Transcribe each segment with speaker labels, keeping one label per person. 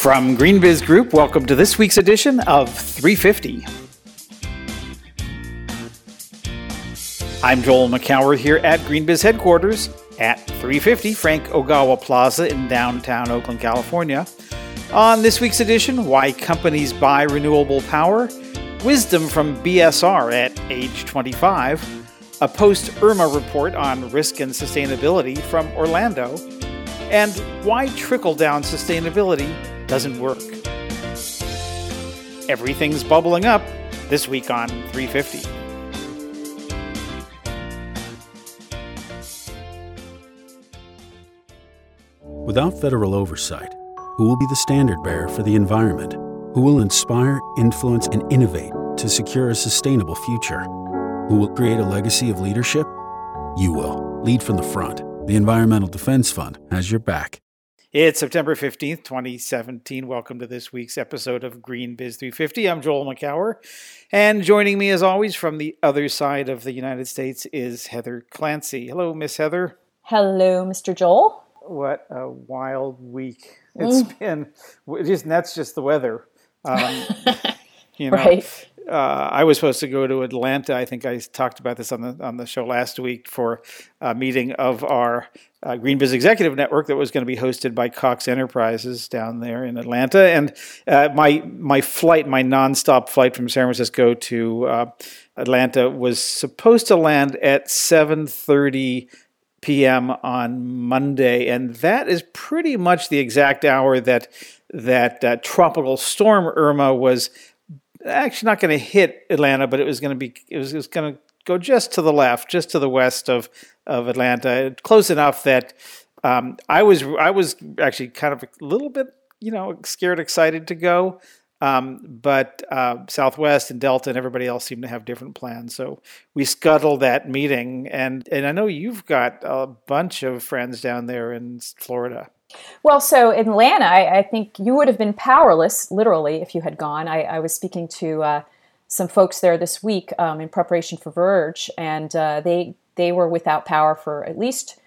Speaker 1: From GreenBiz Group, welcome to this week's edition of 350. I'm Joel Makower here at GreenBiz headquarters at 350 Frank Ogawa Plaza in downtown Oakland, California. On this week's edition, why companies buy renewable power, wisdom from BSR at age 25, a post Irma report on risk and sustainability from Orlando, and why trickle down sustainability doesn't work. Everything's bubbling up this week on 350.
Speaker 2: Without federal oversight, who will be the standard bearer for the environment? Who will inspire, influence, and innovate to secure a sustainable future? Who will create a legacy of leadership? You will. Lead from the front. The Environmental Defense Fund has your back.
Speaker 1: It's September 15th, 2017. Welcome to this week's episode of Green Biz 350. I'm Joel Makower. And joining me, as always, from the other side of the United States is Heather Clancy. Hello, Miss Heather.
Speaker 3: Hello, Mr. Joel.
Speaker 1: What a wild week it's mm. been. Just that's just the weather. Um,
Speaker 3: you know, right
Speaker 1: uh, I was supposed to go to Atlanta. I think I talked about this on the on the show last week for a meeting of our uh, GreenBiz Executive Network that was going to be hosted by Cox Enterprises down there in Atlanta. And uh, my my flight, my nonstop flight from San Francisco to uh, Atlanta, was supposed to land at seven thirty p.m. on Monday, and that is pretty much the exact hour that that uh, tropical storm Irma was actually not going to hit Atlanta, but it was going to be it was, was going to go just to the left, just to the west of of Atlanta, close enough that um, I was I was actually kind of a little bit you know scared, excited to go. Um, but uh, Southwest and Delta and everybody else seemed to have different plans. So we scuttled that meeting, and and I know you've got a bunch of friends down there in Florida.
Speaker 3: Well, so in Atlanta, I, I, think you would have been powerless, literally, if you had gone. I, I was speaking to uh, some folks there this week um, in preparation for Verge, and uh, they they were without power for at least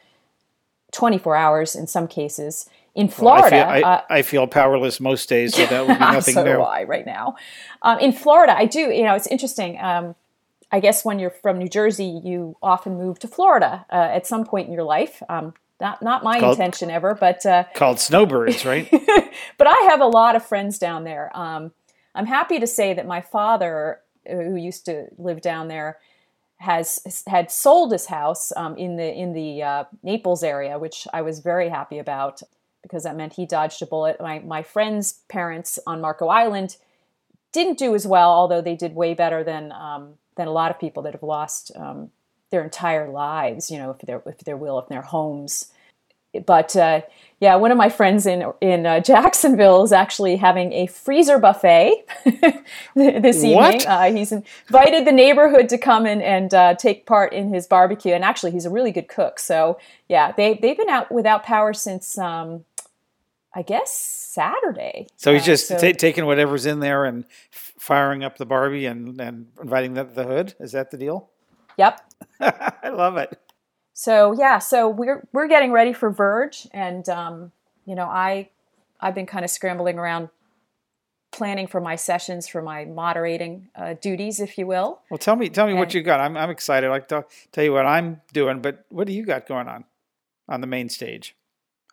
Speaker 3: 24 hours in some cases. In Florida,
Speaker 1: well, I, feel, I, uh, I, feel, powerless most days, so that would be nothing
Speaker 3: so
Speaker 1: new.
Speaker 3: I right now. Um, in Florida, I do. You know, it's interesting. Um, I guess when you're from New Jersey, you often move to Florida uh, at some point in your life. Not not my called, intention ever, but uh,
Speaker 1: called snowbirds, right?
Speaker 3: but I have a lot of friends down there. Um, I'm happy to say that my father, uh, who used to live down there, has had sold his house um, in the in the uh, Naples area, which I was very happy about because that meant he dodged a bullet. My my friend's parents on Marco Island didn't do as well, although they did way better than um, than a lot of people that have lost um, their entire lives, you know, if their if their will, if their homes but uh, yeah, one of my friends in in uh, Jacksonville is actually having a freezer buffet this evening. Uh, he's invited the neighborhood to come in and uh, take part in his barbecue, and actually, he's a really good cook. So yeah, they they've been out without power since um, I guess Saturday.
Speaker 1: So he's just so, t- taking whatever's in there and f- firing up the Barbie and and inviting the, the hood. Is that the deal?
Speaker 3: Yep.
Speaker 1: I love it
Speaker 3: so yeah, so we're we're getting ready for Verge, and um, you know I I've been kind of scrambling around planning for my sessions for my moderating uh, duties, if you will.
Speaker 1: Well, tell me tell me and, what you got. I'm I'm excited. I like to tell you what I'm doing, but what do you got going on on the main stage?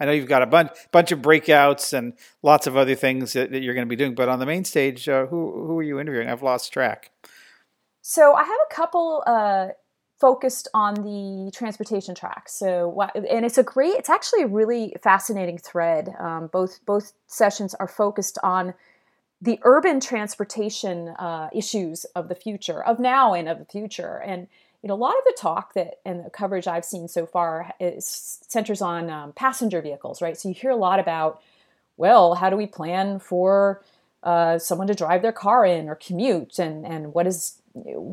Speaker 1: I know you've got a bunch bunch of breakouts and lots of other things that, that you're going to be doing, but on the main stage, uh, who who are you interviewing? I've lost track.
Speaker 3: So I have a couple uh, focused on the transportation track. So, and it's a great, it's actually a really fascinating thread. Um, both both sessions are focused on the urban transportation uh, issues of the future, of now and of the future. And you know, a lot of the talk that and the coverage I've seen so far is centers on um, passenger vehicles, right? So you hear a lot about, well, how do we plan for uh, someone to drive their car in or commute, and and what is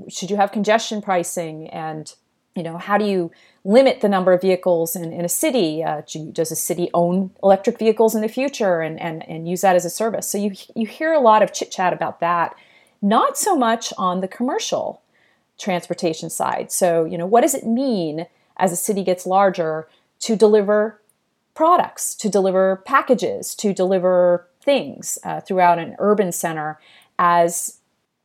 Speaker 3: should you have congestion pricing? And you know how do you limit the number of vehicles in, in a city? Uh, does a city own electric vehicles in the future and, and, and use that as a service? So you, you hear a lot of chit chat about that not so much on the commercial transportation side. So you know what does it mean as a city gets larger to deliver products to deliver packages to deliver things uh, throughout an urban center as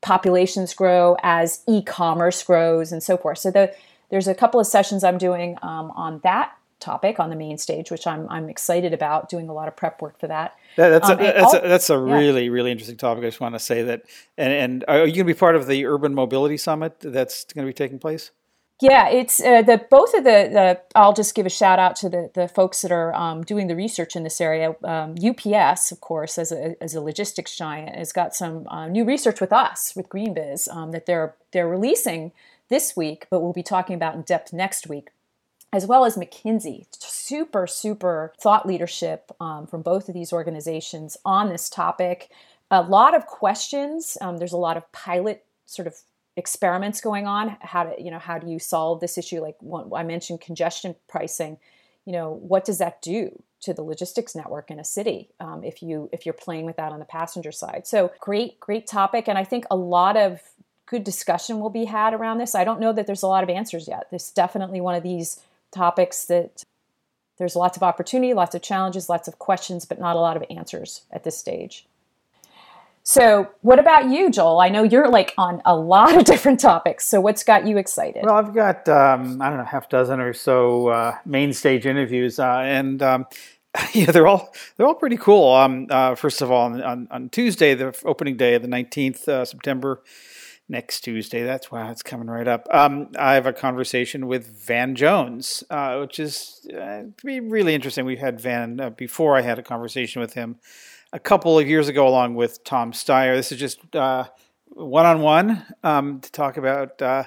Speaker 3: populations grow, as e-commerce grows, and so forth. So the, there's a couple of sessions I'm doing um, on that topic on the main stage, which I'm I'm excited about. Doing a lot of prep work for that.
Speaker 1: that that's um, a, that's, all, a, that's a really really interesting topic. I just want to say that. And, and are you going to be part of the Urban Mobility Summit that's going to be taking place?
Speaker 3: Yeah, it's uh, the both of the, the. I'll just give a shout out to the, the folks that are um, doing the research in this area. Um, UPS, of course, as a, as a logistics giant, has got some uh, new research with us with GreenBiz um, that they're they're releasing this week, but we'll be talking about in depth next week, as well as McKinsey. Super super thought leadership um, from both of these organizations on this topic. A lot of questions. Um, there's a lot of pilot sort of experiments going on how to you know how do you solve this issue? Like i mentioned congestion pricing. You know what does that do to the logistics network in a city um, if you if you're playing with that on the passenger side? So great great topic and i think a lot of good discussion will be had around this. I don't know that there's a lot of answers yet. There's definitely one of these topics that there's lots of opportunity lots of challenges lots of questions but not a lot of answers at this stage so, what about you, Joel? I know you're like on a lot of different topics. So, what's got you excited?
Speaker 1: Well, I've got um, I don't know half dozen or so uh, main stage interviews, uh, and um, yeah, they're all they're all pretty cool. Um, uh, first of all, on, on, Tuesday, the opening day of the nineteenth uh, September, next Tuesday. That's why it's coming right up. Um, I have a conversation with Van Jones, uh, which is uh, be really interesting. We've had Van before. I had a conversation with him a couple of years ago along with Tom Steyer. This is just one on one to talk about uh,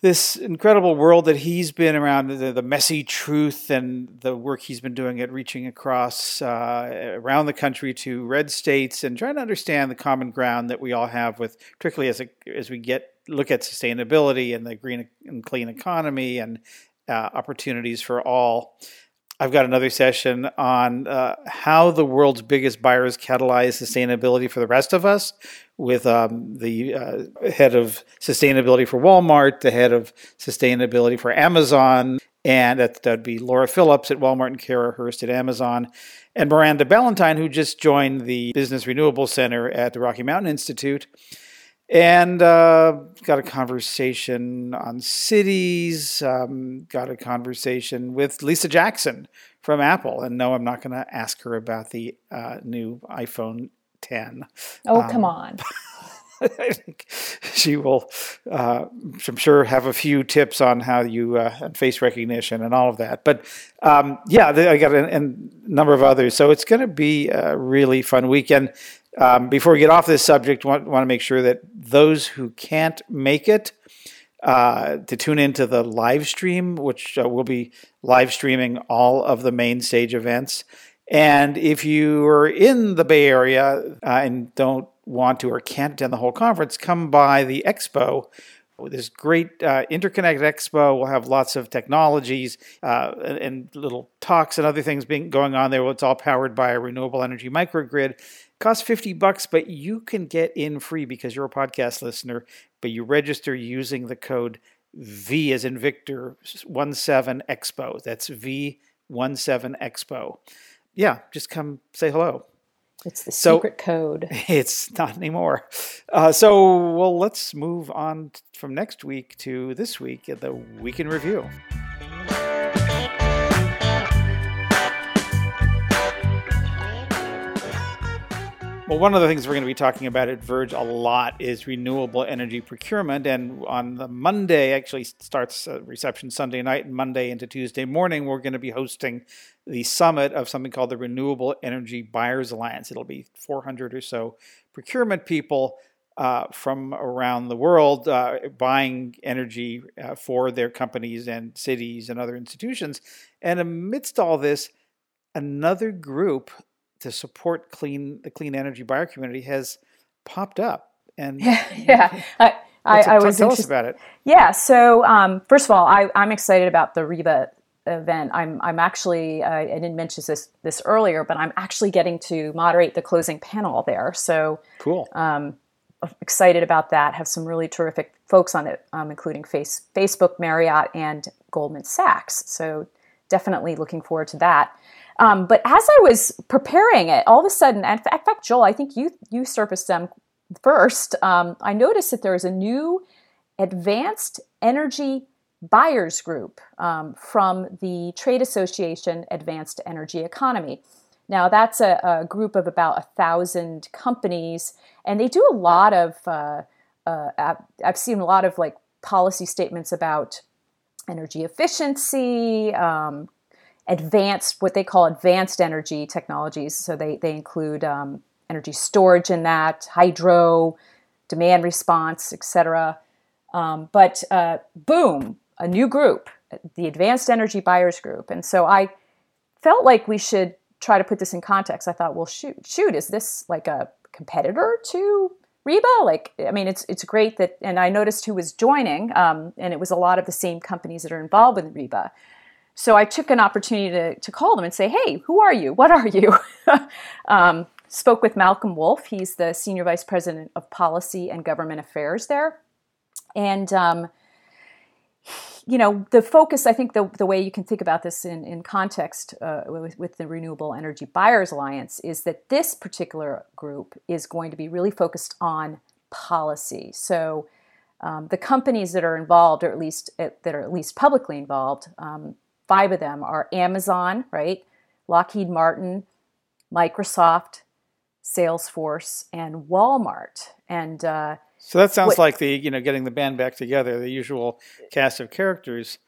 Speaker 1: this incredible world that he's been around, the, the, messy truth and the work he's been doing at reaching across uh, around the country to red states and trying to understand the common ground that we all have with, particularly as, a, as we get look at sustainability and the green and clean economy and uh, opportunities for all. I've got another session on uh, how the world's biggest buyers catalyze sustainability for the rest of us with um, the uh, head of sustainability for Walmart, the head of sustainability for Amazon, and that, would be Laura Phillips at Walmart and Kara Hurst at Amazon, and Miranda Ballentine, who just joined the Business Renewable Center at the Rocky Mountain Institute and uh, got a conversation on cities. Um, got a conversation with Lisa Jackson from Apple, and no, I'm not going to ask her about the uh, new iPhone 10.
Speaker 3: Oh, um, come on.
Speaker 1: I think she will, uh, I'm sure, have a few tips on how you uh, face recognition and all of that. But um, yeah, I got a, a, number of others. So it's going to be a really fun weekend. Um, before we get off this subject, want, want to make sure that those who can't make it uh, to tune into the live stream, which uh, will be live streaming all of the main stage events. And if you are in the Bay Area uh, and don't want to or can't attend the whole conference, come by the expo. This great uh, interconnected expo. We'll have lots of technologies uh, and, and, little talks and other things being going on there. It's all powered by a renewable energy microgrid costs 50 bucks, but you can get in free because you're a podcast listener, but you register using the code V as in Victor 17 Expo. That's V 17 Expo. Yeah, just come say hello.
Speaker 3: It's the so, secret code.
Speaker 1: It's not anymore. Uh, so, well, let's move on from next week to this week, at the week in review. Well, one of the things we're going to be talking about at Verge a lot is renewable energy procurement. And on the Monday, actually starts reception Sunday night and Monday into Tuesday morning, we're going to be hosting the summit of something called the Renewable Energy Buyers Alliance. It'll be 400 or so procurement people uh, from around the world uh, buying energy uh, for their companies and cities and other institutions. And amidst all this, another group to support clean the clean energy buyer community has popped up. And
Speaker 3: yeah, yeah. I, I, I was
Speaker 1: tell us about it.
Speaker 3: Yeah. So um, first of all, I, I'm excited about the REBA event. I'm I'm actually uh, I didn't mention this this earlier, but I'm actually getting to moderate the closing panel there. So
Speaker 1: cool. Um,
Speaker 3: excited about that. Have some really terrific folks on it, um, including face, Facebook, Marriott, and Goldman Sachs. So definitely looking forward to that. Um, but as I was preparing it, all of a sudden, in fact, Joel, I think you you surfaced them first. Um, I noticed that there is a new advanced energy buyers group um, from the trade association Advanced Energy Economy. Now, that's a, a, group of about a thousand companies, and they do a lot of. Uh, uh, I've seen a lot of like policy statements about energy efficiency, um, advanced what they call advanced energy technologies. So they they include um, energy storage in that, hydro, demand response, etc. Um, but uh, boom, a new group, the Advanced Energy Buyers Group, and so I felt like we should try to put this in context. I thought, well, shoot, shoot, is this like a competitor to REBA? Like, I mean, it's it's great that, and I noticed who was joining, um, and it was a lot of the same companies that are involved with REBA. So I took an opportunity to, to call them and say, hey, who are you? What are you? um, spoke with Malcolm Woolf. He's the Senior Vice President of Policy and Government Affairs there. And, um, you know, the focus, I think the, the way you can think about this in, in context uh, with, with the Renewable Energy Buyers Alliance is that this particular group is going to be really focused on policy. So um, the companies that are involved, or at least that are at least publicly involved, um, five of them are Amazon, right? Lockheed Martin, Microsoft, Salesforce, and Walmart. And uh,
Speaker 1: so that sounds what, like the you know getting the band back together, the usual cast of characters.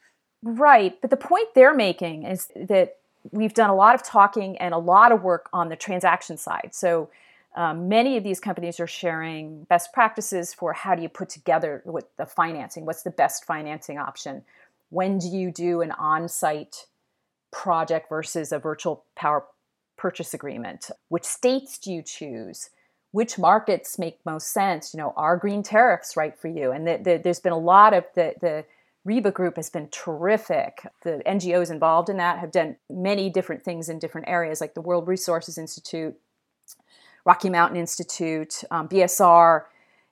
Speaker 3: Right, but the point they're making is that we've done a lot of talking and a lot of work on the transaction side. So um, many of these companies are sharing best practices for how do you put together with the financing. What's the best financing option? When do you do an on-site project versus a virtual power purchase agreement? Which states do you choose? Which markets make most sense? You know, are green tariffs right for you? And the, the, there's been a lot of the, the REBA group has been terrific. The NGOs involved in that have done many different things in different areas, like the World Resources Institute, Rocky Mountain Institute, um, BSR,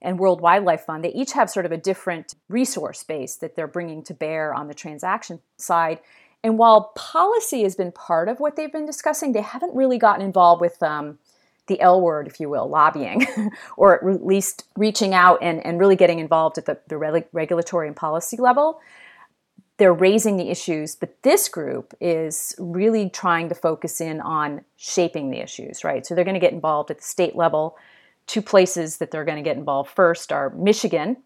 Speaker 3: and World Wildlife Fund. They each have sort of a different resource base that they're bringing to bear on the transaction side. And while policy has been part of what they've been discussing, they haven't really gotten involved with um, the L word, if you will, lobbying, or at least reaching out and, and really getting involved at the, the regulatory and policy level. They're raising the issues, but this group is really trying to focus in on shaping the issues, right? So they're going to get involved at the state level. Two places that they're going to get involved first are Michigan,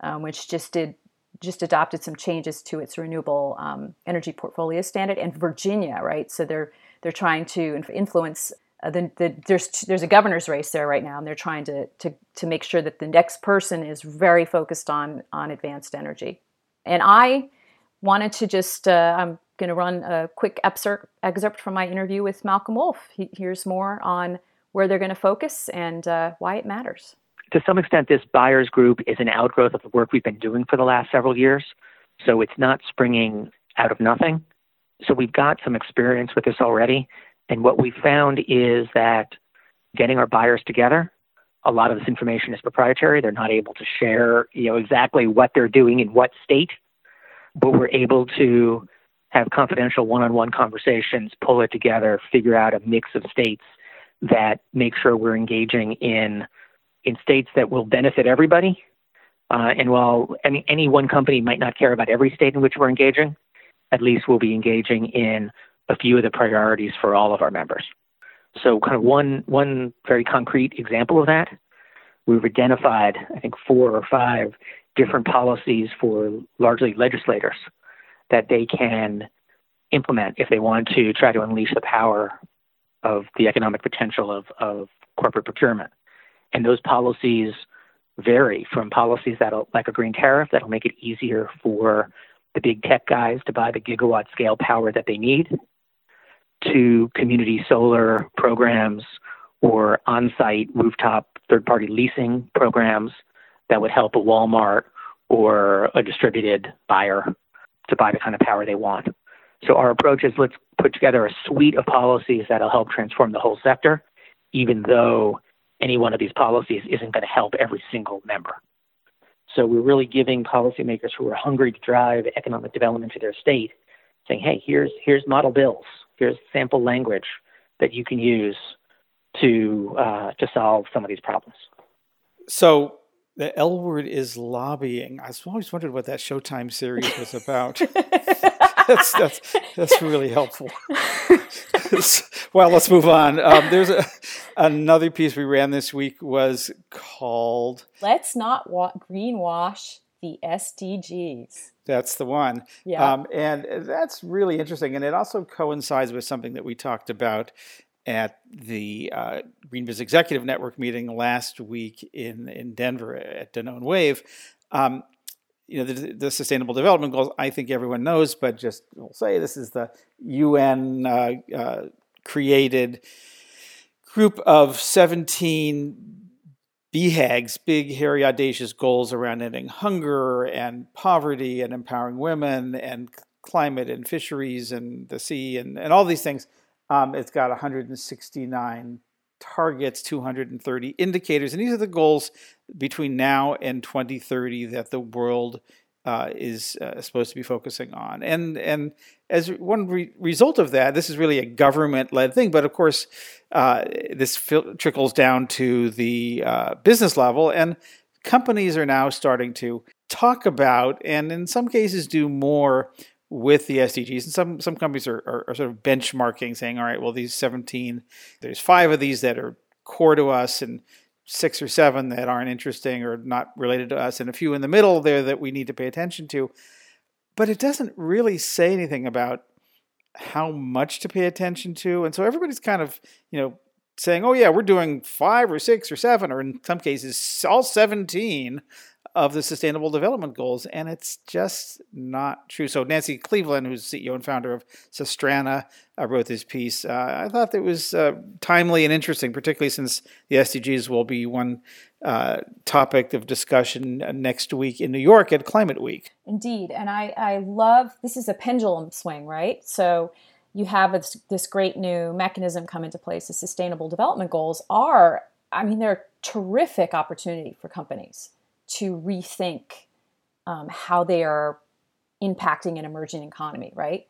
Speaker 3: um, which just did just adopted some changes to its renewable um, energy portfolio standard, and Virginia, right? So they're they're trying to influence. Uh, the, the, there's there's a governor's race there right now, and they're trying to to to make sure that the next person is very focused on on advanced energy. And I wanted to just uh, I'm going to run a quick excerpt excerpt from my interview with Malcolm Woolf. He, here's more on where they're going to focus and uh, why it matters
Speaker 4: to some extent, this buyers group is an outgrowth of the work we've been doing for the last several years. So it's not springing out of nothing. So we've got some experience with this already. And what we found is that getting our buyers together, a lot of this information is proprietary. They're not able to share, you know, exactly what they're doing in what state, but we're able to have confidential one-on-one conversations, pull it together, figure out a mix of states that make sure we're engaging in in states that will benefit everybody. Uh, and while any, any one company might not care about every state in which we're engaging, at least we'll be engaging in a few of the priorities for all of our members. So, kind of one, one very concrete example of that, we've identified, I think, four or five different policies for largely legislators that they can implement if they want to try to unleash the power of the economic potential of, of corporate procurement. And those policies vary from policies that like a green tariff that'll make it easier for the big tech guys to buy the gigawatt scale power that they need to community solar programs or on-site rooftop third-party leasing programs that would help a Walmart or a distributed buyer to buy the kind of power they want. So our approach is let's put together a suite of policies that'll help transform the whole sector, even though any one of these policies isn't going to help every single member. So we're really giving policymakers who are hungry to drive economic development to their state, saying, hey, here's here's model bills Here's sample language that you can use to uh, to solve some of these problems.
Speaker 1: So the L word is lobbying. I've always wondered what that Showtime series was about. that's, that's, that's really helpful. well, let's move on. Um, there's a, another piece we ran this week was called
Speaker 3: "Let's Not wa- Greenwash the SDGs."
Speaker 1: That's the one.
Speaker 3: Yeah.
Speaker 1: Um, and that's really interesting. And it also coincides with something that we talked about at the uh, GreenBiz Executive Network meeting last week in, in Denver at Danone Wave. Um, you know, the, the, Sustainable Development Goals, I think everyone knows, but just we'll say this is the UN uh, uh, created group of 17 BHAGs, big, hairy, audacious goals around ending hunger and poverty and empowering women and climate and fisheries and the sea and, and all these things. Um, it's got 169 targets, 230 indicators, and these are the goals between now and 2030 that the world uh, is uh, supposed to be focusing on. And and as one re- result of that, this is really a government-led thing. But of course, uh, this fil- trickles down to the uh, business level, and companies are now starting to talk about, and in some cases, do more with the SDGs. And some some companies are, are, are, sort of benchmarking, saying, all right, well, these 17, there's five of these that are core to us, and six or seven that aren't interesting or not related to us, and a few in the middle there that we need to pay attention to. But it doesn't really say anything about how much to pay attention to. And so everybody's kind of, you know, saying, oh, yeah, we're doing five or six or seven, or in some cases, all 17 of the Sustainable Development Goals, and it's just not true. So Nancy Cleveland, who's CEO and founder of Sustrana, uh, wrote this piece. Uh, I thought that was uh, timely and interesting, particularly since the SDGs will be one uh, topic of discussion next week in New York at Climate Week.
Speaker 3: Indeed, and I, I love this is a pendulum swing, right? So you have this, this great new mechanism come into place. The Sustainable Development Goals are, I mean, they're a terrific opportunity for companies to rethink um, how they are impacting an emerging economy, right?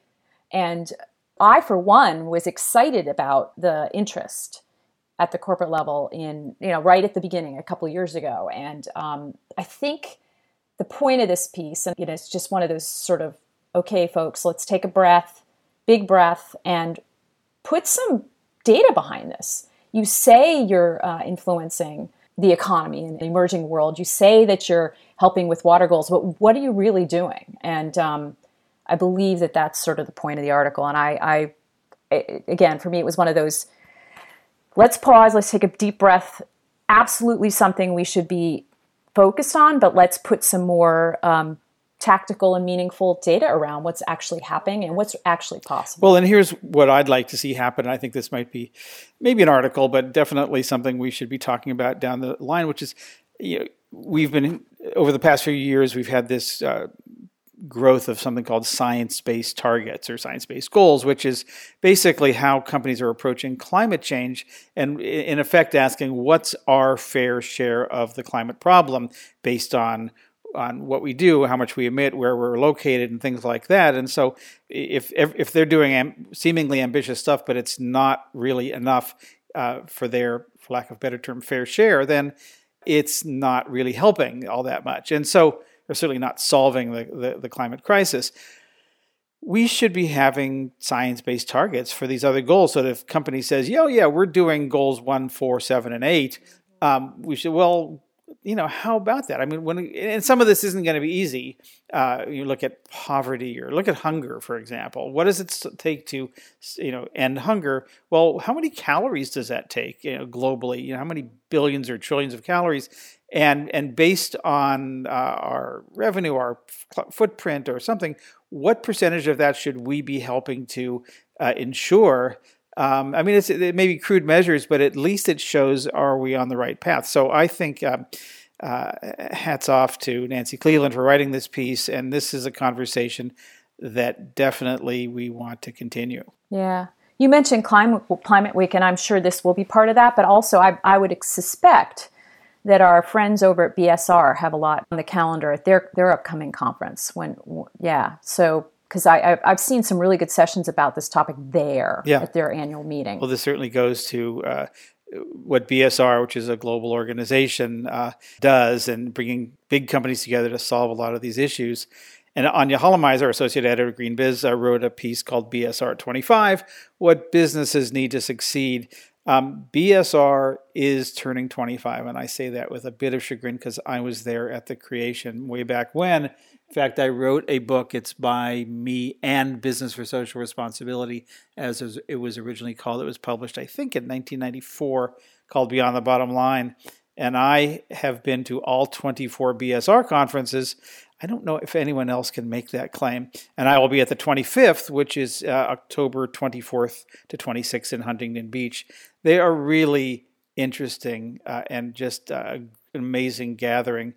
Speaker 3: And I, for one, was excited about the interest at the corporate level in, you know, right at the beginning a couple years ago. And um, I think the point of this piece, and you know, it's just one of those sort of, okay, folks, let's take a breath, big breath, and put some data behind this. You say you're uh, influencing the economy and the emerging world. You say that you're helping with water goals, but what are you really doing? And um, I believe that that's sort of the point of the article. And I, I, again, for me, it was one of those. Let's pause. Let's take a deep breath. Absolutely, something we should be focused on, but let's put some more um, tactical and meaningful data around what's actually happening and what's actually possible.
Speaker 1: Well, and here's what I'd like to see happen. I think this might be maybe an article, but definitely something we should be talking about down the line, which is you know, we've been over the past few years we've had this uh, growth of something called science-based targets or science-based goals, which is basically how companies are approaching climate change and in effect asking what's our fair share of the climate problem based on on what we do, how much we emit, where we're located, and things like that. And so, if if they're doing am- seemingly ambitious stuff, but it's not really enough uh, for their, for lack of better term, fair share, then it's not really helping all that much. And so, they're certainly not solving the, the, the climate crisis. We should be having science-based targets for these other goals. So that if company says, "Yo, yeah, we're doing goals one, four, seven, and eight, um, we should well you know, how about that? I mean, when and some of this isn't going to be easy. Uh, you look at poverty or look at hunger, for example. What does it take to, you know, end hunger? Well, how many calories does that take, you know, globally? You know, how many billions or trillions of calories? And and based on uh, our revenue, our f- footprint, or something, what percentage of that should we be helping to uh, ensure um, I mean, it may be crude measures, but at least it shows are we on the right path. So I think uh, uh, hats off to Nancy Cleveland for writing this piece, and this is a conversation that definitely we want to continue.
Speaker 3: Yeah. You mentioned climate, climate week, and I'm sure this will be part of that, but also I, I would suspect that our friends over at BSR have a lot on the calendar at their, their upcoming conference. When, yeah, so because I I've seen some really good sessions about this topic there
Speaker 1: yeah.
Speaker 3: at their annual meeting.
Speaker 1: Well, this certainly goes to uh, what BSR, which is a global organization, uh, does and bringing big companies together to solve a lot of these issues. And Anya Khalamayzer, associate editor of GreenBiz, uh, wrote a piece called BSR 25 What Businesses Need to Succeed. Um, BSR is turning 25, and I say that with a bit of chagrin because I was there at the creation way back when. In fact, I wrote a book. It's by me and Business for Social Responsibility, as it was originally called. It was published, I think, in 1994, called Beyond the Bottom Line. And I have been to all 24 BSR conferences. I don't know if anyone else can make that claim. And I will be at the 25th, which is uh, October 24th to 26th in Huntington Beach. They are really interesting uh, and just uh, an amazing gathering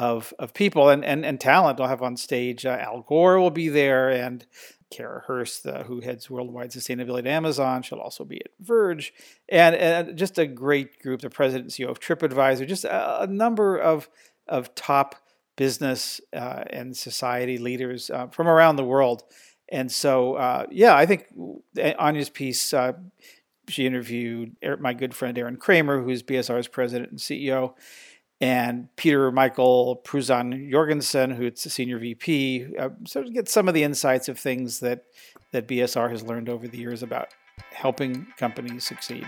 Speaker 1: of of people and and, and talent. I'll have on stage uh, Al Gore will be there and Kara Hurst, who heads worldwide sustainability at Amazon, she'll also be at Verge, and, and just a great group. The president CEO of TripAdvisor, just a, a number of of top business uh, and society leaders uh, from around the world. And so, uh, yeah, I think Anya's piece. Uh, she interviewed my good friend Aaron Kramer, who's BSR's president and CEO, and Peter Michael Pruzan Jorgensen, who's a senior VP, uh, so to get some of the insights of things that, that BSR has learned over the years about helping companies succeed.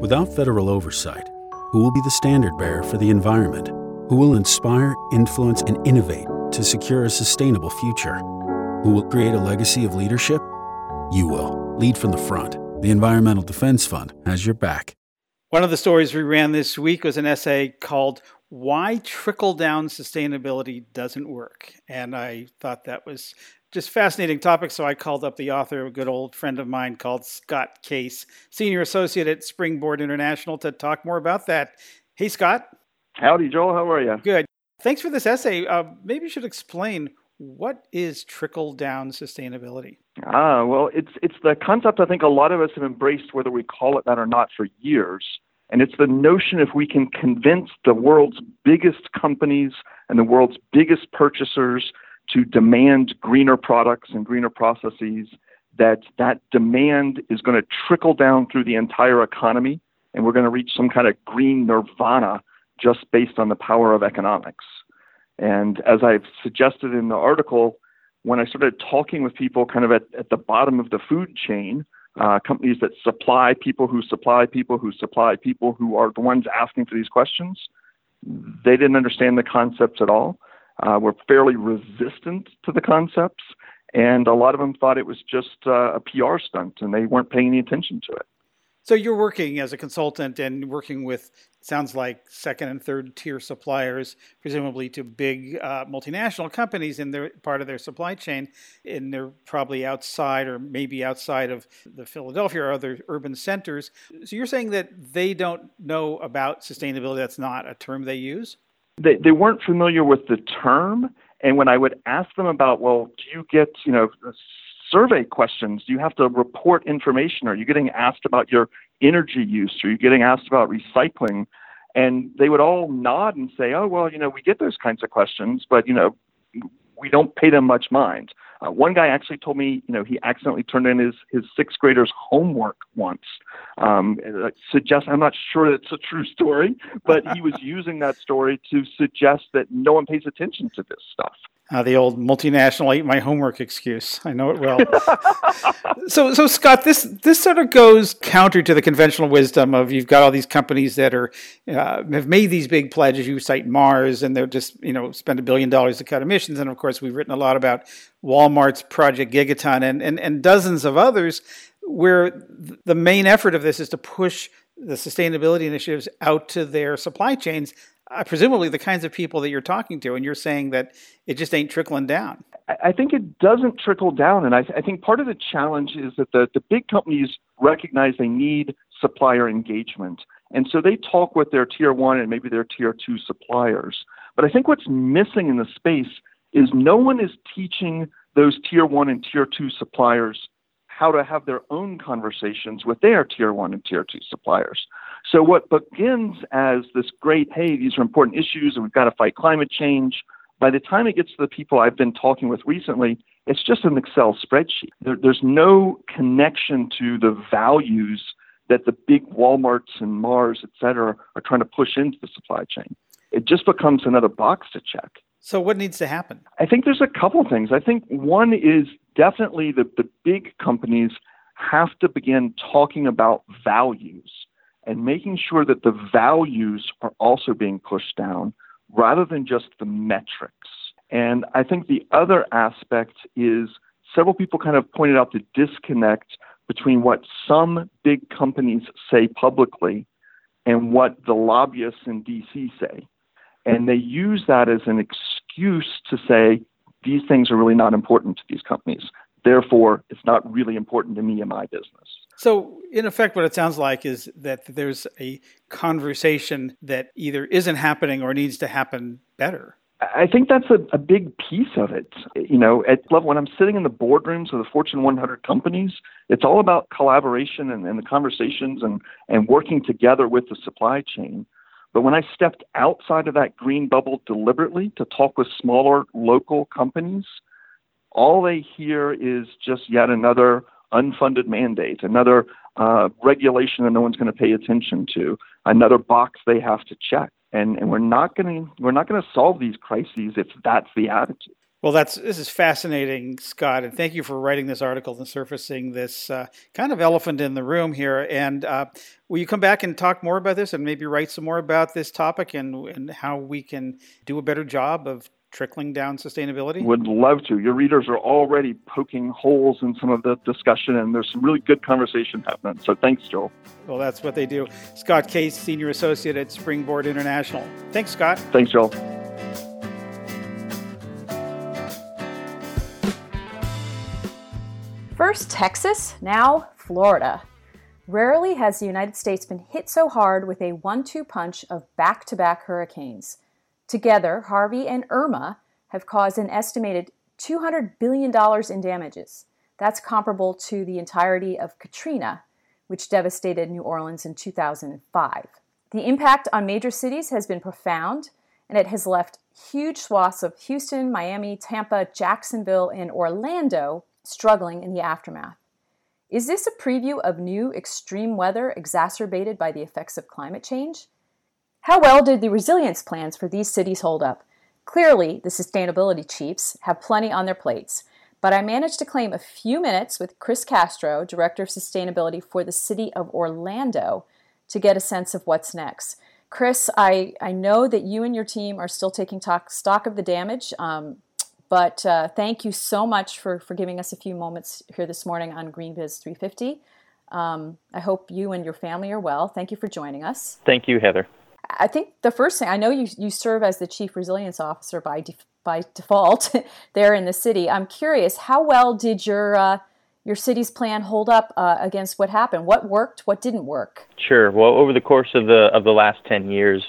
Speaker 2: Without federal oversight, who will be the standard bearer for the environment? Who will inspire, influence, and innovate to secure a sustainable future? Who will create a legacy of leadership? You will. Lead from the front. The Environmental Defense Fund has your back.
Speaker 1: One of the stories we ran this week was an essay called Why Trickle Down Sustainability Doesn't Work. And I thought that was just fascinating topic. So I called up the author, a good old friend of mine called Scott Case, Senior Associate at Springboard International, to talk more about that. Hey, Scott.
Speaker 5: Howdy, Joel. How are you?
Speaker 1: Good. Thanks for this essay. Uh, maybe you should explain what is trickle down sustainability.
Speaker 5: Ah, well, it's it's the concept I think a lot of us have embraced, whether we call it that or not, for years. And it's the notion if we can convince the world's biggest companies and the world's biggest purchasers to demand greener products and greener processes, that that demand is going to trickle down through the entire economy, and we're going to reach some kind of green nirvana just based on the power of economics. And as I've suggested in the article, when I started talking with people kind of at, at the bottom of the food chain, uh, companies that supply people who supply people who supply people who are the ones asking for these questions, they didn't understand the concepts at all. Uh, were fairly resistant to the concepts, and a lot of them thought it was just uh, a PR stunt, and they weren't paying any attention to it.
Speaker 1: So you're working as a consultant and working with sounds like second and third tier suppliers, presumably to big uh, multinational companies in their part of their supply chain, and they're probably outside or maybe outside of the Philadelphia or other urban centers. So you're saying that they don't know about sustainability? That's not a term they use.
Speaker 5: They they weren't familiar with the term, and when I would ask them about, well, do you get you know survey questions? Do you have to report information? Are you getting asked about your energy use? Are you getting asked about recycling? And they would all nod and say, oh, well, you know, we get those kinds of questions, but, you know, we don't pay them much mind. Uh, one guy actually told me, you know, he accidentally turned in his, his sixth grader's homework once. Um, suggest I'm not sure it's a true story, but he was using that story to suggest that no one pays attention to this stuff.
Speaker 1: Uh, the old multinational ate my homework excuse. I know it well. so, so Scott, this this sort of goes counter to the conventional wisdom of you've got all these companies that are uh, have made these big pledges. You cite Mars, and they're just you know spend a billion dollars to cut emissions. And of course, we've written a lot about Walmart's Project Gigaton and and, and dozens of others, where the main effort of this is to push the sustainability initiatives out to their supply chains uh, presumably the kinds of people that you're talking to, and you're saying that it just ain't trickling down.
Speaker 5: I think it doesn't trickle down, and I, I think part of the challenge is that the, the big companies recognize they need supplier engagement, and so they talk with their tier one and maybe their tier two suppliers. But I think what's missing in the space is no one is teaching those tier one and tier two suppliers how to have their own conversations with their tier one and tier two suppliers. So, what begins as this great, hey, these are important issues and we've got to fight climate change, by the time it gets to the people I've been talking with recently, it's just an Excel spreadsheet. There, there's no connection to the values that the big Walmarts and Mars, et cetera, are trying to push into the supply chain. It just becomes another box to check.
Speaker 1: So, what needs to happen?
Speaker 5: I think there's a couple things. I think one is definitely the, the big companies have to begin talking about values and making sure that the values are also being pushed down rather than just the metrics. And I think the other aspect is several people kind of pointed out the disconnect between what some big companies say publicly and what the lobbyists in DC say. And they use that as an excuse to say, these things are really not important to these companies. Therefore, it's not really important to me and my business.
Speaker 1: So, in effect, what it sounds like is that there's a conversation that either isn't happening or needs to happen better.
Speaker 5: I think that's a, a big piece of it. You know, at level when I'm sitting in the boardrooms of the Fortune 100 companies, it's all about collaboration and, and the conversations and, and working together with the supply chain. But when I stepped outside of that green bubble deliberately to talk with smaller local companies, all they hear is just yet another unfunded mandate, another uh, regulation that no one's going to pay attention to, another box they have to check. And, and we're not going to we're not going to solve these crises if that's the attitude.
Speaker 1: Well, that's this is fascinating, Scott, and thank you for writing this article and surfacing this uh, kind of elephant in the room here. And uh, will you come back and talk more about this, and maybe write some more about this topic and and how we can do a better job of trickling down sustainability?
Speaker 5: Would love to. Your readers are already poking holes in some of the discussion, and there's some really good conversation happening. So thanks, Joel.
Speaker 1: Well, that's what they do. Scott Case, Senior Associate at Springboard International. Thanks, Scott.
Speaker 5: Thanks, Joel.
Speaker 3: First Texas, now Florida. Rarely has the United States been hit so hard with a one two punch of back to back hurricanes. Together, Harvey and Irma have caused an estimated $200 billion in damages. That's comparable to the entirety of Katrina, which devastated New Orleans in 2005. The impact on major cities has been profound, and it has left huge swaths of Houston, Miami, Tampa, Jacksonville, and Orlando struggling in the aftermath. Is this a preview of new extreme weather exacerbated by the effects of climate change? How well did the resilience plans for these cities hold up? Clearly, the sustainability chiefs have plenty on their plates, but I managed to claim a few minutes with Chris Castro, Director of Sustainability for the City of Orlando, to get a sense of what's next. Chris, I, I know that you and your team are still taking talk, stock of the damage. Um, but uh, thank you so much for, for giving us a few moments here this morning on GreenBiz 350. Um, I hope you and your family are well. Thank you for joining us.
Speaker 6: Thank you, Heather.
Speaker 3: I think the first thing I know you, you serve as the chief resilience officer by by default there in the city. I'm curious, how well did your uh, your city's plan hold up uh, against what happened? What worked? What didn't work?
Speaker 6: Sure. Well, over the course of the of the last ten years,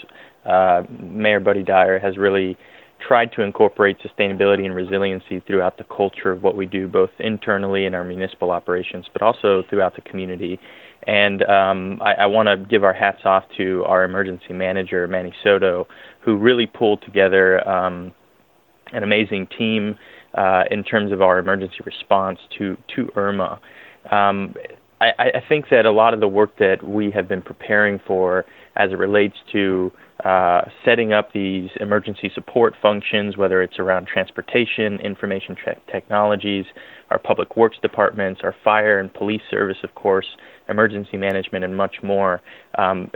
Speaker 6: uh, Mayor Buddy Dyer has really tried to incorporate sustainability and resiliency throughout the culture of what we do, both internally in our municipal operations, but also throughout the community. And um, I, I want to give our hats off to our emergency manager, Manny Soto, who really pulled together um, an amazing team uh, in terms of our emergency response to, to Irma. Um, I, I think that a lot of the work that we have been preparing for as it relates to uh, setting up these emergency support functions, whether it's around transportation, information te- technologies, our public works departments, our fire and police service, of course, emergency management, and much more. Um,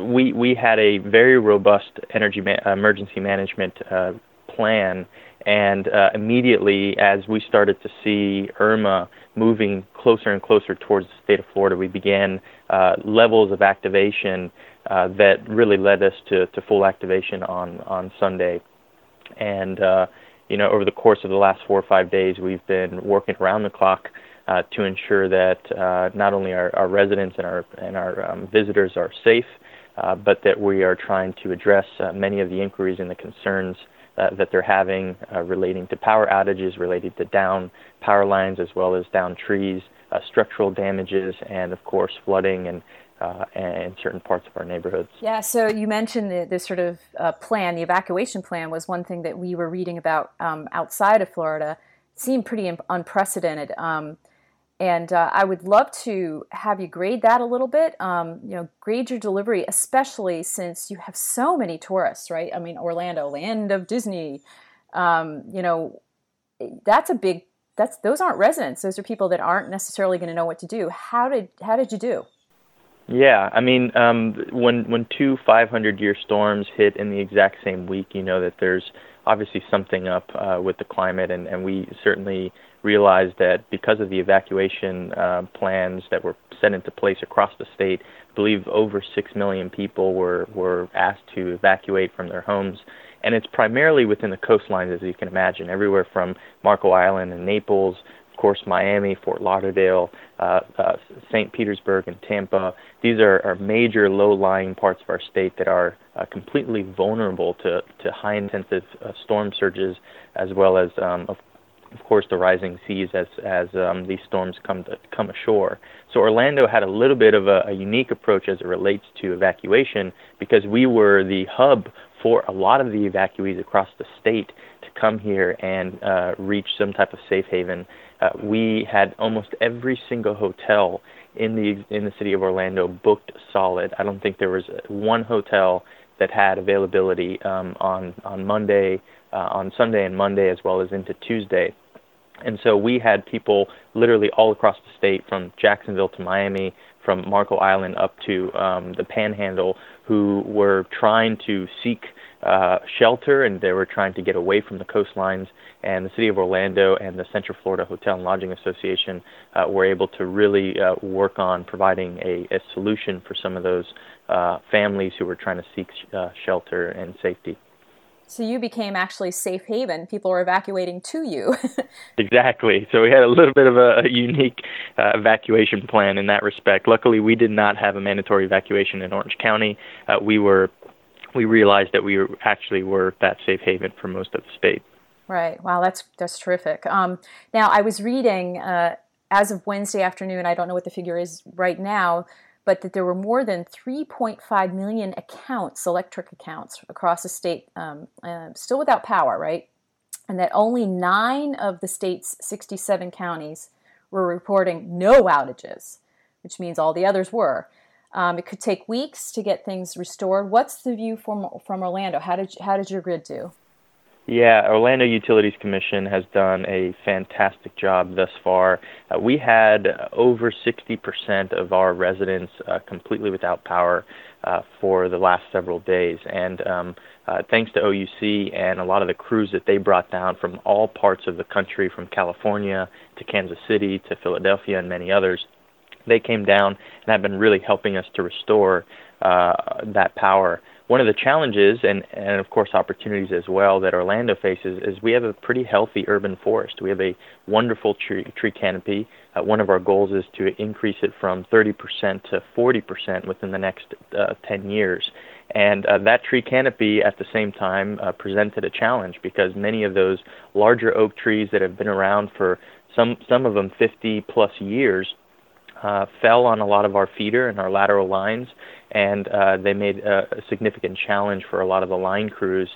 Speaker 6: we we had a very robust energy ma- emergency management uh, plan, and uh, immediately as we started to see Irma moving closer and closer towards the state of Florida, we began uh, levels of activation uh, that really led us to, to full activation on, on Sunday. And, uh, you know, over the course of the last four or five days, we've been working around the clock uh, to ensure that uh, not only our, our residents and our, and our um, visitors are safe, uh, but that we are trying to address uh, many of the inquiries and the concerns uh, that they're having uh, relating to power outages, related to down power lines, as well as down trees, structural damages, and of course flooding and in certain parts of our neighborhoods.
Speaker 3: Yeah, so you mentioned the, this sort of plan, the evacuation plan was one thing that we were reading about um, outside of Florida. It seemed pretty unprecedented. Um, and uh, I would love to have you grade that a little bit. Um, you know, grade your delivery, especially since you have so many tourists, right? I mean, Orlando, land of Disney. Um, you know, that's a big. That's those aren't residents. Those are people that aren't necessarily going to know what to do. How did how did you do?
Speaker 6: Yeah, I mean, um, when when two 500-year storms hit in the exact same week, you know that there's obviously something up uh, with the climate, and, and we certainly realized that because of the evacuation uh, plans that were set into place across the state, I believe over six million people were were asked to evacuate from their homes, and it's primarily within the coastlines, as you can imagine, everywhere from Marco Island and Naples of course, Miami, Fort Lauderdale, uh, uh, St. Petersburg, and Tampa. These are, are major low-lying parts of our state that are uh, completely vulnerable to, to high-intensive uh, storm surges, as well as, um, of, of course, the rising seas as as um, these storms come to come ashore. So Orlando had a little bit of a, a unique approach as it relates to evacuation because we were the hub for a lot of the evacuees across the state to come here and uh, reach some type of safe haven uh, we had almost every single hotel in the in the city of Orlando booked solid. I don't think there was one hotel that had availability um, on on Monday, uh, on Sunday and Monday, as well as into Tuesday. And so we had people literally all across the state, from Jacksonville to Miami, from Marco Island up to um, the Panhandle, who were trying to seek uh, shelter and they were trying to get away from the coastlines. And the city of Orlando and the Central Florida Hotel and Lodging Association uh, were able to really uh, work on providing a, a, solution for some of those uh, families who were trying to seek uh, shelter and safety.
Speaker 3: So you became actually safe haven. People were evacuating to you.
Speaker 6: exactly. So we had a little bit of a, a unique uh, evacuation plan in that respect. Luckily, we did not have a mandatory evacuation in Orange County. Uh, we were we realized that we actually were that safe haven for most of the state.
Speaker 3: Right. Wow, that's that's terrific. Um, now, I was reading uh, as of Wednesday afternoon. I don't know what the figure is right now, but that there were more than 3.5 million accounts, electric accounts, across the state, um, uh, still without power. Right, and that only nine of the state's 67 counties were reporting no outages, which means all the others were. Um, it could take weeks to get things restored. What's the view from from Orlando? How did how did your grid do?
Speaker 6: Yeah, Orlando Utilities Commission has done a fantastic job thus far. Uh, we had over 60% of our residents uh, completely without power uh, for the last several days, and um, uh, thanks to OUC and a lot of the crews that they brought down from all parts of the country, from California to Kansas City to Philadelphia and many others, they came down and have been really helping us to restore uh, that power. One of the challenges, and, and of course opportunities as well, that Orlando faces is we have a pretty healthy urban forest. We have a wonderful tree, tree canopy. Uh, one of our goals is to increase it from 30% to 40% within the next uh, 10 years. And uh, that tree canopy at the same time uh, presented a challenge because many of those larger oak trees that have been around for some, some of them 50 plus years uh, fell on a lot of our feeder and our lateral lines, and uh, they made a, a, significant challenge for a lot of the line crews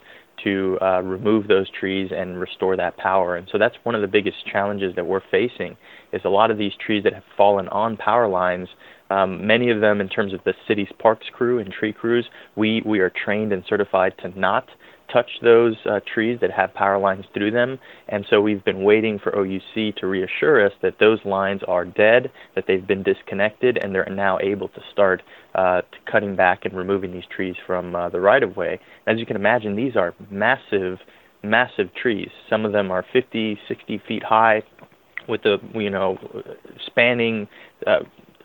Speaker 6: to uh, remove those trees and restore that power. And so that's one of the biggest challenges that we're facing is a lot of these trees that have fallen on power lines. Um, many of them, in terms of the city's parks crew and tree crews, we we are trained and certified to not touch those uh, trees that have power lines through them. And so we've been waiting for OUC to reassure us that those lines are dead, that they've been disconnected, and they're now able to start uh, cutting back and removing these trees from uh, the right of way. As you can imagine, these are massive, massive trees. Some of them are 50, 60 feet high, with the you know spanning uh,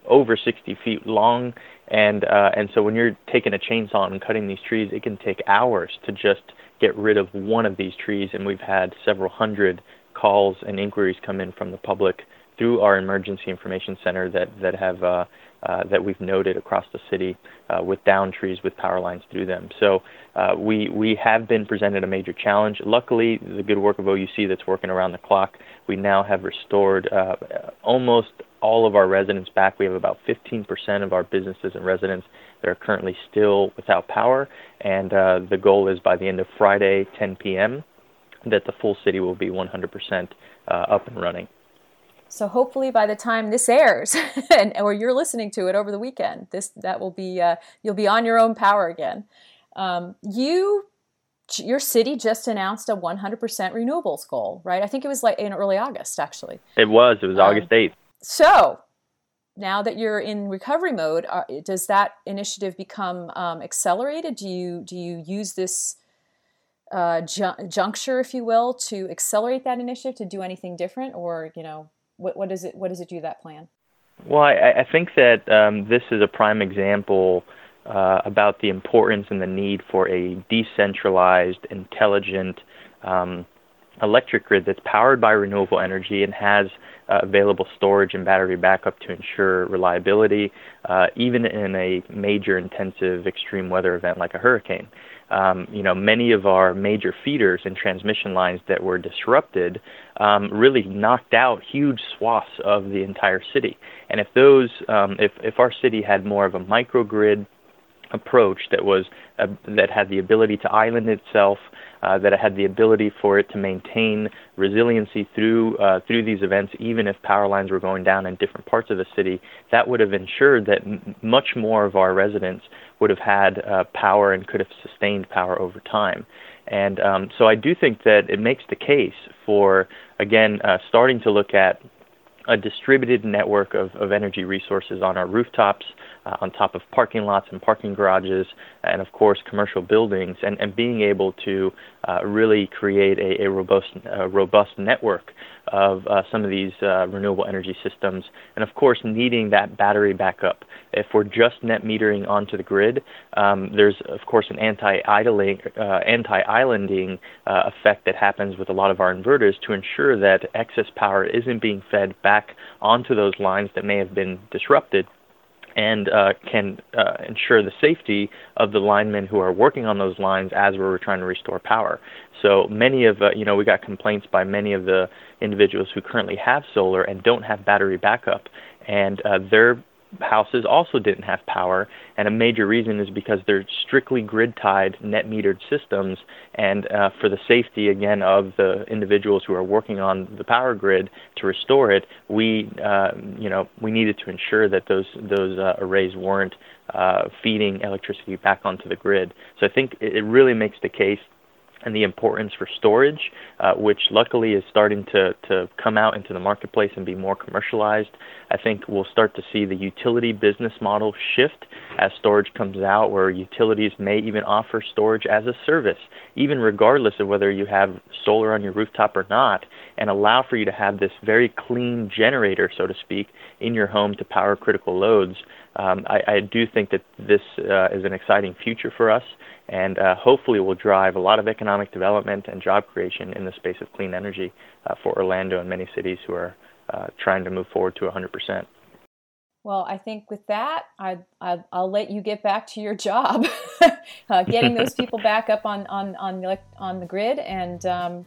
Speaker 6: over 60 feet long and uh, and so when you're taking a chainsaw and cutting these trees, it can take hours to just get rid of one of these trees. And we've had several hundred calls and inquiries come in from the public through our emergency information center that that have uh, uh, that we've noted across the city uh, with down trees with power lines through them. So uh, we we have been presented a major challenge. Luckily, the good work of OUC that's working around the clock, we now have restored uh, almost all of our residents back. We have about 15% of our businesses and residents that are currently still without power, and uh, the goal is by the end of Friday, 10 p.m., that the full city will be 100% uh, up and running.
Speaker 3: So hopefully by the time this airs, and or you're listening to it over the weekend, this that will be uh, you'll be on your own power again. Um, you your city just announced a 100% renewables goal, right? I think it was like in early August, actually.
Speaker 6: It was. It was um, August 8th.
Speaker 3: So now that you're in recovery mode, are, does that initiative become um, accelerated? Do you do you use this uh, ju- juncture, if you will, to accelerate that initiative to do anything different, or you know, what, what does it what does it do that plan?
Speaker 6: Well, I, I think that um, this is a prime example uh, about the importance and the need for a decentralized, intelligent um, electric grid that's powered by renewable energy and has uh, available storage and battery backup to ensure reliability, uh, even in a major intensive extreme weather event like a hurricane. Um, you know, many of our major feeders and transmission lines that were disrupted um, really knocked out huge swaths of the entire city. And if those, um, if if our city had more of a microgrid approach that was uh, that had the ability to island itself, uh, that it had the ability for it to maintain resiliency through uh, through these events, even if power lines were going down in different parts of the city. That would have ensured that m- much more of our residents would have had uh, power and could have sustained power over time. And um, so I do think that it makes the case for again uh, starting to look at a distributed network of, of energy resources on our rooftops, uh, on top of parking lots and parking garages, and of course commercial buildings, and, and being able to uh, really create a, a robust, uh, robust network of uh, some of these uh, renewable energy systems, and of course needing that battery backup. If we're just net metering onto the grid, um, there's of course an anti-idling, uh, anti-islanding effect that happens with a lot of our inverters to ensure that excess power isn't being fed back onto those lines that may have been disrupted and uh, can uh, ensure the safety of the linemen who are working on those lines as we're trying to restore power. So many of, uh, you know, we got complaints by many of the individuals who currently have solar and don't have battery backup, and uh, they're houses also didn't have power, and a major reason is because they're strictly grid tied, net metered systems, and uh, for the safety again of the individuals who are working on the power grid to restore it, we uh, you know we needed to ensure that those those uh, arrays weren't uh, feeding electricity back onto the grid. So I think it really makes the case and the importance for storage, uh, which luckily is starting to, to come out into the marketplace and be more commercialized. I think we'll start to see the utility business model shift as storage comes out, where utilities may even offer storage as a service, even regardless of whether you have solar on your rooftop or not, and allow for you to have this very clean generator, so to speak, in your home to power critical loads. Um, I, I, do think that this uh, is an exciting future for us and uh, hopefully will drive a lot of economic development and job creation in the space of clean energy uh, for Orlando and many cities who are uh, trying to move forward to 100%.
Speaker 3: Well, I think with that, I, I will let you get back to your job, uh, getting those people back up on on on the on the grid and um,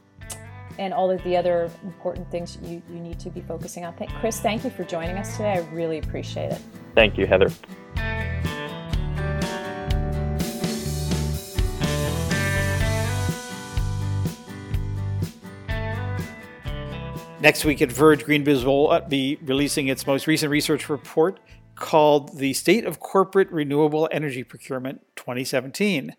Speaker 3: and all of the other important things you, you need to be focusing on. Chris, thank you for joining us today. I really appreciate it.
Speaker 6: Thank you, Heather.
Speaker 1: Next week at Verge, GreenBiz will be releasing its most recent research report called The State of Corporate Renewable Energy Procurement 2017.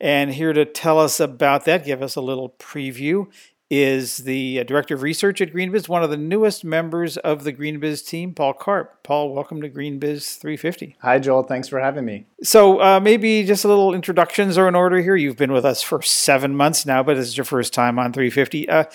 Speaker 1: And here to tell us about that, give us a little preview, is the uh, Director of Research at GreenBiz, one of the newest members of the GreenBiz team, Paul Karp. Paul, welcome to GreenBiz 350.
Speaker 7: Hi, Joel. Thanks for having me.
Speaker 1: So, uh, maybe just a little introductions are in order here. You've been with us for seven months now, but this is your first time on 350. Uh,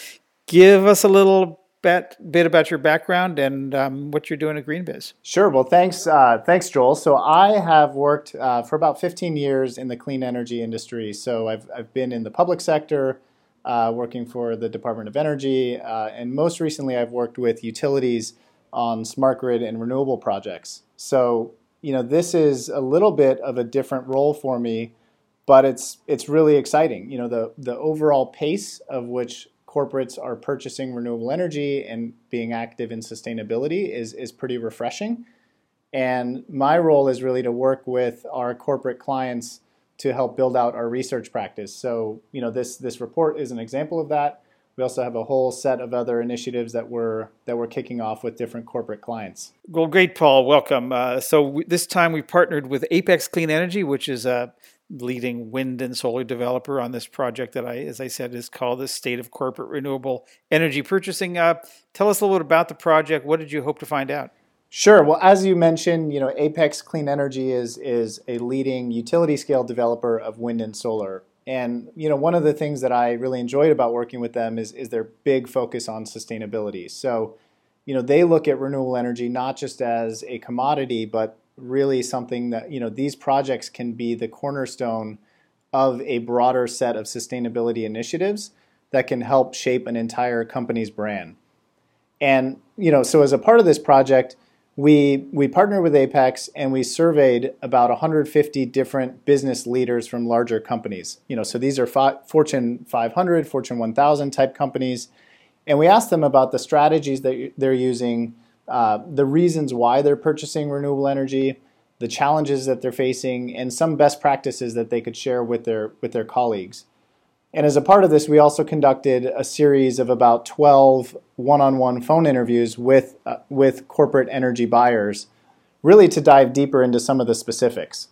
Speaker 1: give us a little bit, bit about your background and um, what you're doing at GreenBiz.
Speaker 7: Sure. Well, thanks, uh, thanks, Joel. So I have worked uh, for about 15 years in the clean energy industry. So I've I've been in the public sector, uh, working for the Department of Energy, uh, and most recently I've worked with utilities on smart grid and renewable projects. So, you know, this is a little bit of a different role for me, but it's it's really exciting. You know, the the overall pace of which corporates are purchasing renewable energy and being active in sustainability is is pretty refreshing. And my role is really to work with our corporate clients to help build out our research practice. So, you know, this this report is an example of that. We also have a whole set of other initiatives that we're that we're kicking off with different corporate clients.
Speaker 1: Well, great, Paul. Welcome. Uh, so this time we partnered with Apex Clean Energy, which is a leading wind and solar developer on this project that I, as I said, is called the State of Corporate Renewable Energy Purchasing. Uh, tell us a little bit about the project. What did you hope to find out?
Speaker 7: Sure. Well, as you mentioned, you know, Apex Clean Energy is is a leading utility scale developer of wind and solar. And you know, one of the things that I really enjoyed about working with them is is their big focus on sustainability. So, you know, they look at renewable energy not just as a commodity, but really something that, you know, these projects can be the cornerstone of a broader set of sustainability initiatives that can help shape an entire company's brand. And, you know, so as a part of this project, we we partnered with Apex and we surveyed about 150 different business leaders from larger companies. You know, so these are fi- Fortune 500, Fortune 1000 type companies, and we asked them about the strategies that they're using, uh, the reasons why they're purchasing renewable energy, the challenges that they're facing, and some best practices that they could share with their with their colleagues. And as a part of this, we also conducted a series of about 12 one-on-one phone interviews with uh, with corporate energy buyers, really to dive deeper into some of the specifics.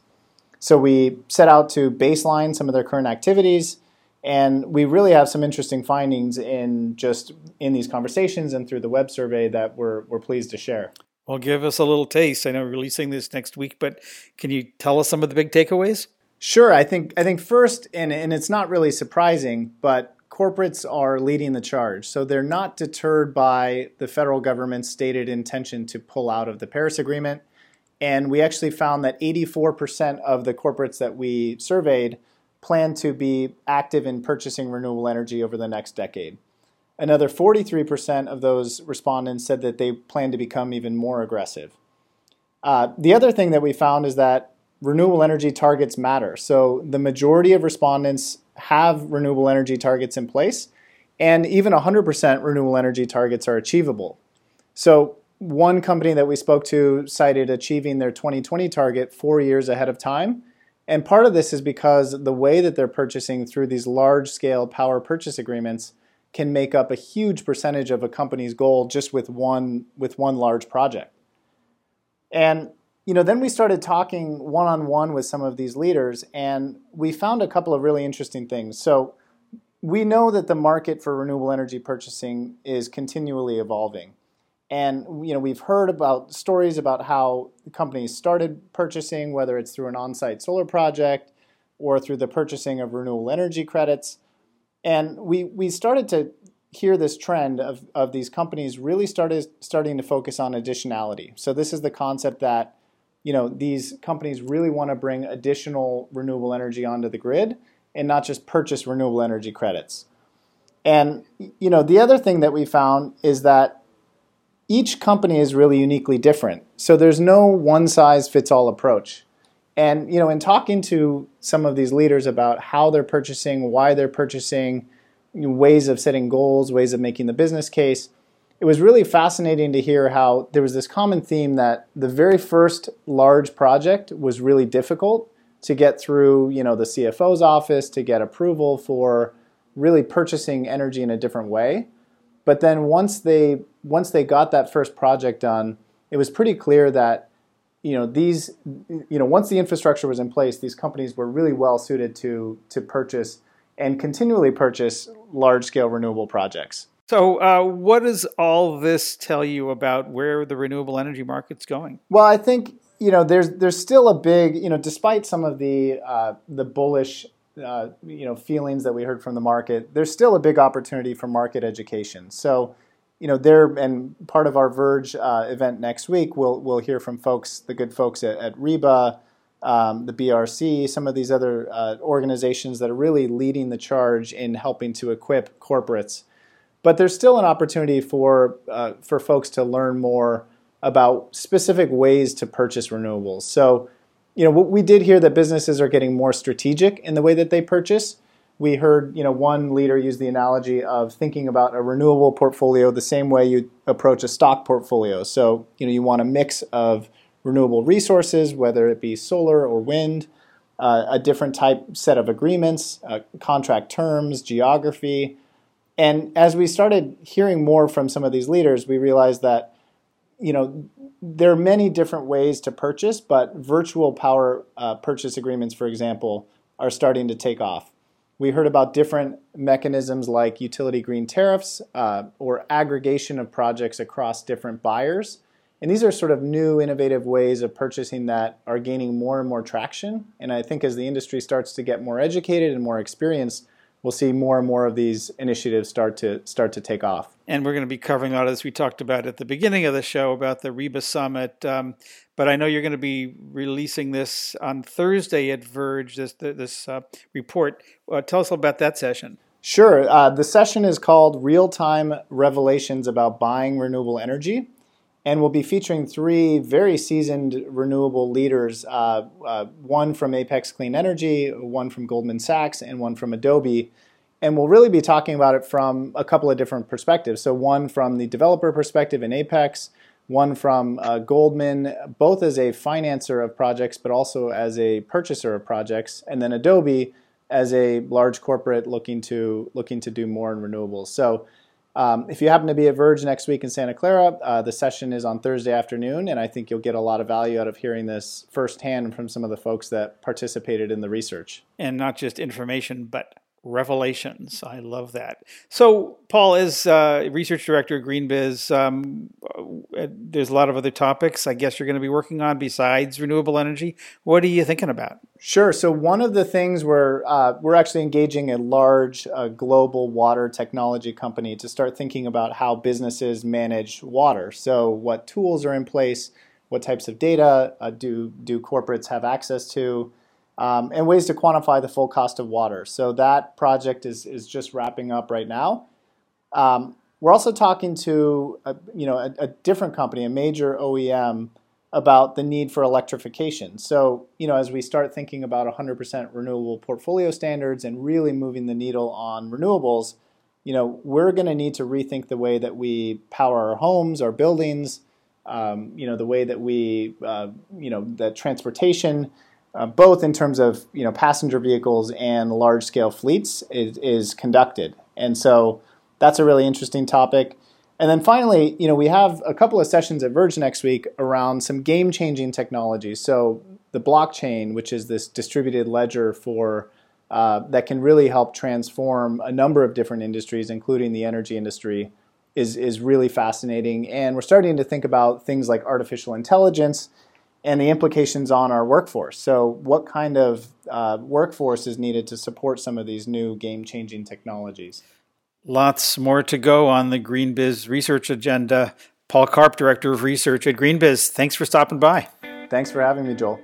Speaker 7: So we set out to baseline some of their current activities, and we really have some interesting findings in just in these conversations and through the web survey that we're we're pleased to share.
Speaker 1: Well, give us a little taste. I know we're releasing this next week, but can you tell us some of the big takeaways?
Speaker 7: Sure. I think I think first, and and it's not really surprising, but corporates are leading the charge. So they're not deterred by the federal government's stated intention to pull out of the Paris Agreement. And we actually found that 84% of the corporates that we surveyed plan to be active in purchasing renewable energy over the next decade. Another 43% of those respondents said that they plan to become even more aggressive. Uh, the other thing that we found is that renewable energy targets matter. So the majority of respondents have renewable energy targets in place, and even 100% renewable energy targets are achievable. So one company that we spoke to cited achieving their 2020 target four years ahead of time. And part of this is because the way that they're purchasing through these large scale power purchase agreements can make up a huge percentage of a company's goal just with one with one large project. And you know, then we started talking one on one with some of these leaders, and we found a couple of really interesting things. So, we know that the market for renewable energy purchasing is continually evolving. And you know, we've heard about stories about how companies started purchasing, whether it's through an on-site solar project or through the purchasing of renewable energy credits. And we we started to hear this trend of, of these companies really started starting to focus on additionality. So this is the concept that you know, these companies really want to bring additional renewable energy onto the grid and not just purchase renewable energy credits. And you know, the other thing that we found is that each company is really uniquely different. So there's no one size fits all approach. And you know, in talking to some of these leaders about how they're purchasing, why they're purchasing, ways of setting goals, ways of making the business case, it was really fascinating to hear how there was this common theme that the very first large project was really difficult to get through, you know, the CFO's office to get approval for really purchasing energy in a different way. But then once they once they got that first project done, it was pretty clear that you know these you know once the infrastructure was in place, these companies were really well suited to to purchase and continually purchase large scale renewable projects.
Speaker 1: So, uh, what does all this tell you about where the renewable energy market's going?
Speaker 7: Well, I think you know there's there's still a big you know despite some of the uh, the bullish uh, you know feelings that we heard from the market, there's still a big opportunity for market education. So, you know, there and part of our Verge uh, event next week, we'll we'll hear from folks, the good folks at, at REBA. Um, the BRC, some of these other uh, organizations that are really leading the charge in helping to equip corporates but there's still an opportunity for uh, for folks to learn more about specific ways to purchase renewables. So, you know, we did hear that businesses are getting more strategic in the way that they purchase. We heard, you know, one leader use the analogy of thinking about a renewable portfolio the same way you approach a stock portfolio. So, you know, you want a mix of renewable resources, whether it be solar or wind, uh, a different type set of agreements, uh, contract terms, geography. And as we started hearing more from some of these leaders, we realized that you know, there are many different ways to purchase, but virtual power uh, purchase agreements, for example, are starting to take off. We heard about different mechanisms like utility green tariffs uh, or aggregation of projects across different buyers. And these are sort of new, innovative ways of purchasing that are gaining more and more traction. And I think as the industry starts to get more educated and more experienced, we'll see more and more of these initiatives start to start to take off.
Speaker 1: And we're going to be covering a lot of this we talked about at the beginning of the show about the REBA Summit. Um, but I know you're going to be releasing this on Thursday at Verge. This this uh, report. Uh, tell us about that session.
Speaker 7: Sure. Uh, the session is called Real Time Revelations About Buying Renewable Energy. And we'll be featuring three very seasoned renewable leaders uh, uh, one from Apex Clean Energy, one from Goldman Sachs, and one from Adobe. And we'll really be talking about it from a couple of different perspectives. So, one from the developer perspective in Apex, one from uh, Goldman, both as a financer of projects, but also as a purchaser of projects, and then Adobe as a large corporate looking to looking to do more in renewables. So um, if you happen to be at Verge next week in Santa Clara, uh, the session is on Thursday afternoon, and I think you'll get a lot of value out of hearing this firsthand from some of the folks that participated in the research.
Speaker 1: And not just information, but revelations. I love that. So, Paul, as uh, research director of GreenBiz, um, uh, there's a lot of other topics I guess you're going to be working on besides renewable energy. What are you thinking about?
Speaker 7: Sure. So, one of the things we're uh, we're actually engaging a large uh, global water technology company to start thinking about how businesses manage water. So, what tools are in place? What types of data uh, do do corporates have access to? Um, and ways to quantify the full cost of water. So that project is, is just wrapping up right now. Um, we're also talking to a, you know a, a, different company, a major OEM, about the need for electrification. So you know as we start thinking about 100% renewable portfolio standards and really moving the needle on renewables, you know we're going to need to rethink the way that we power our homes, our buildings, um, you know the way that we uh, you know the transportation uh, both in terms of you know passenger vehicles and large scale fleets, is, is conducted. And so that's a really interesting topic. And then finally, you know, we have a couple of sessions at Verge next week around some game changing technologies. So the blockchain, which is this distributed ledger for uh, that can really help transform a number of different industries, including the energy industry, is is really fascinating. And we're starting to think about things like artificial intelligence and the implications on our workforce. So, what kind of uh, workforce is needed to support some of these new game changing technologies?
Speaker 1: Lots more to go on the GreenBiz research agenda. Paul Karp, Director of Research at GreenBiz, thanks for stopping by.
Speaker 7: Thanks for having me, Joel.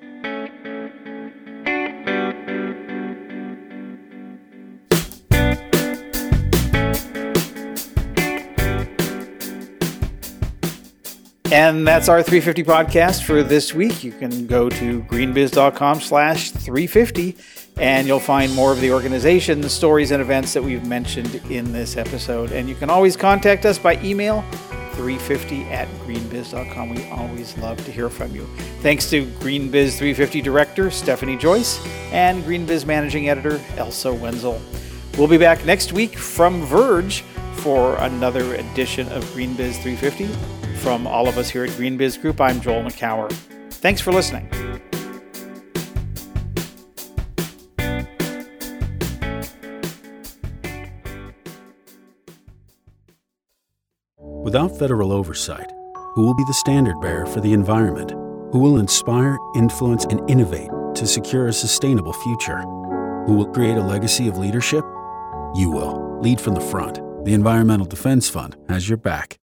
Speaker 1: And that's our 350 podcast for this week. You can go to greenbiz.com slash 350 and you'll find more of the organization, the stories, and events that we've mentioned in this episode. And you can always contact us by email 350 at greenbiz.com. We always love to hear from you. Thanks to GreenBiz 350 Director Stephanie Joyce and GreenBiz Managing Editor Elsa Wenzel. We'll be back next week from Verge for another edition of GreenBiz 350. From all of us here at GreenBiz Group, I'm Joel Makower. Thanks for listening.
Speaker 2: Without federal oversight, who will be the standard bearer for the environment? Who will inspire, influence, and innovate to secure a sustainable future? Who will create a legacy of leadership? You will. Lead from the front. The Environmental Defense Fund has your back.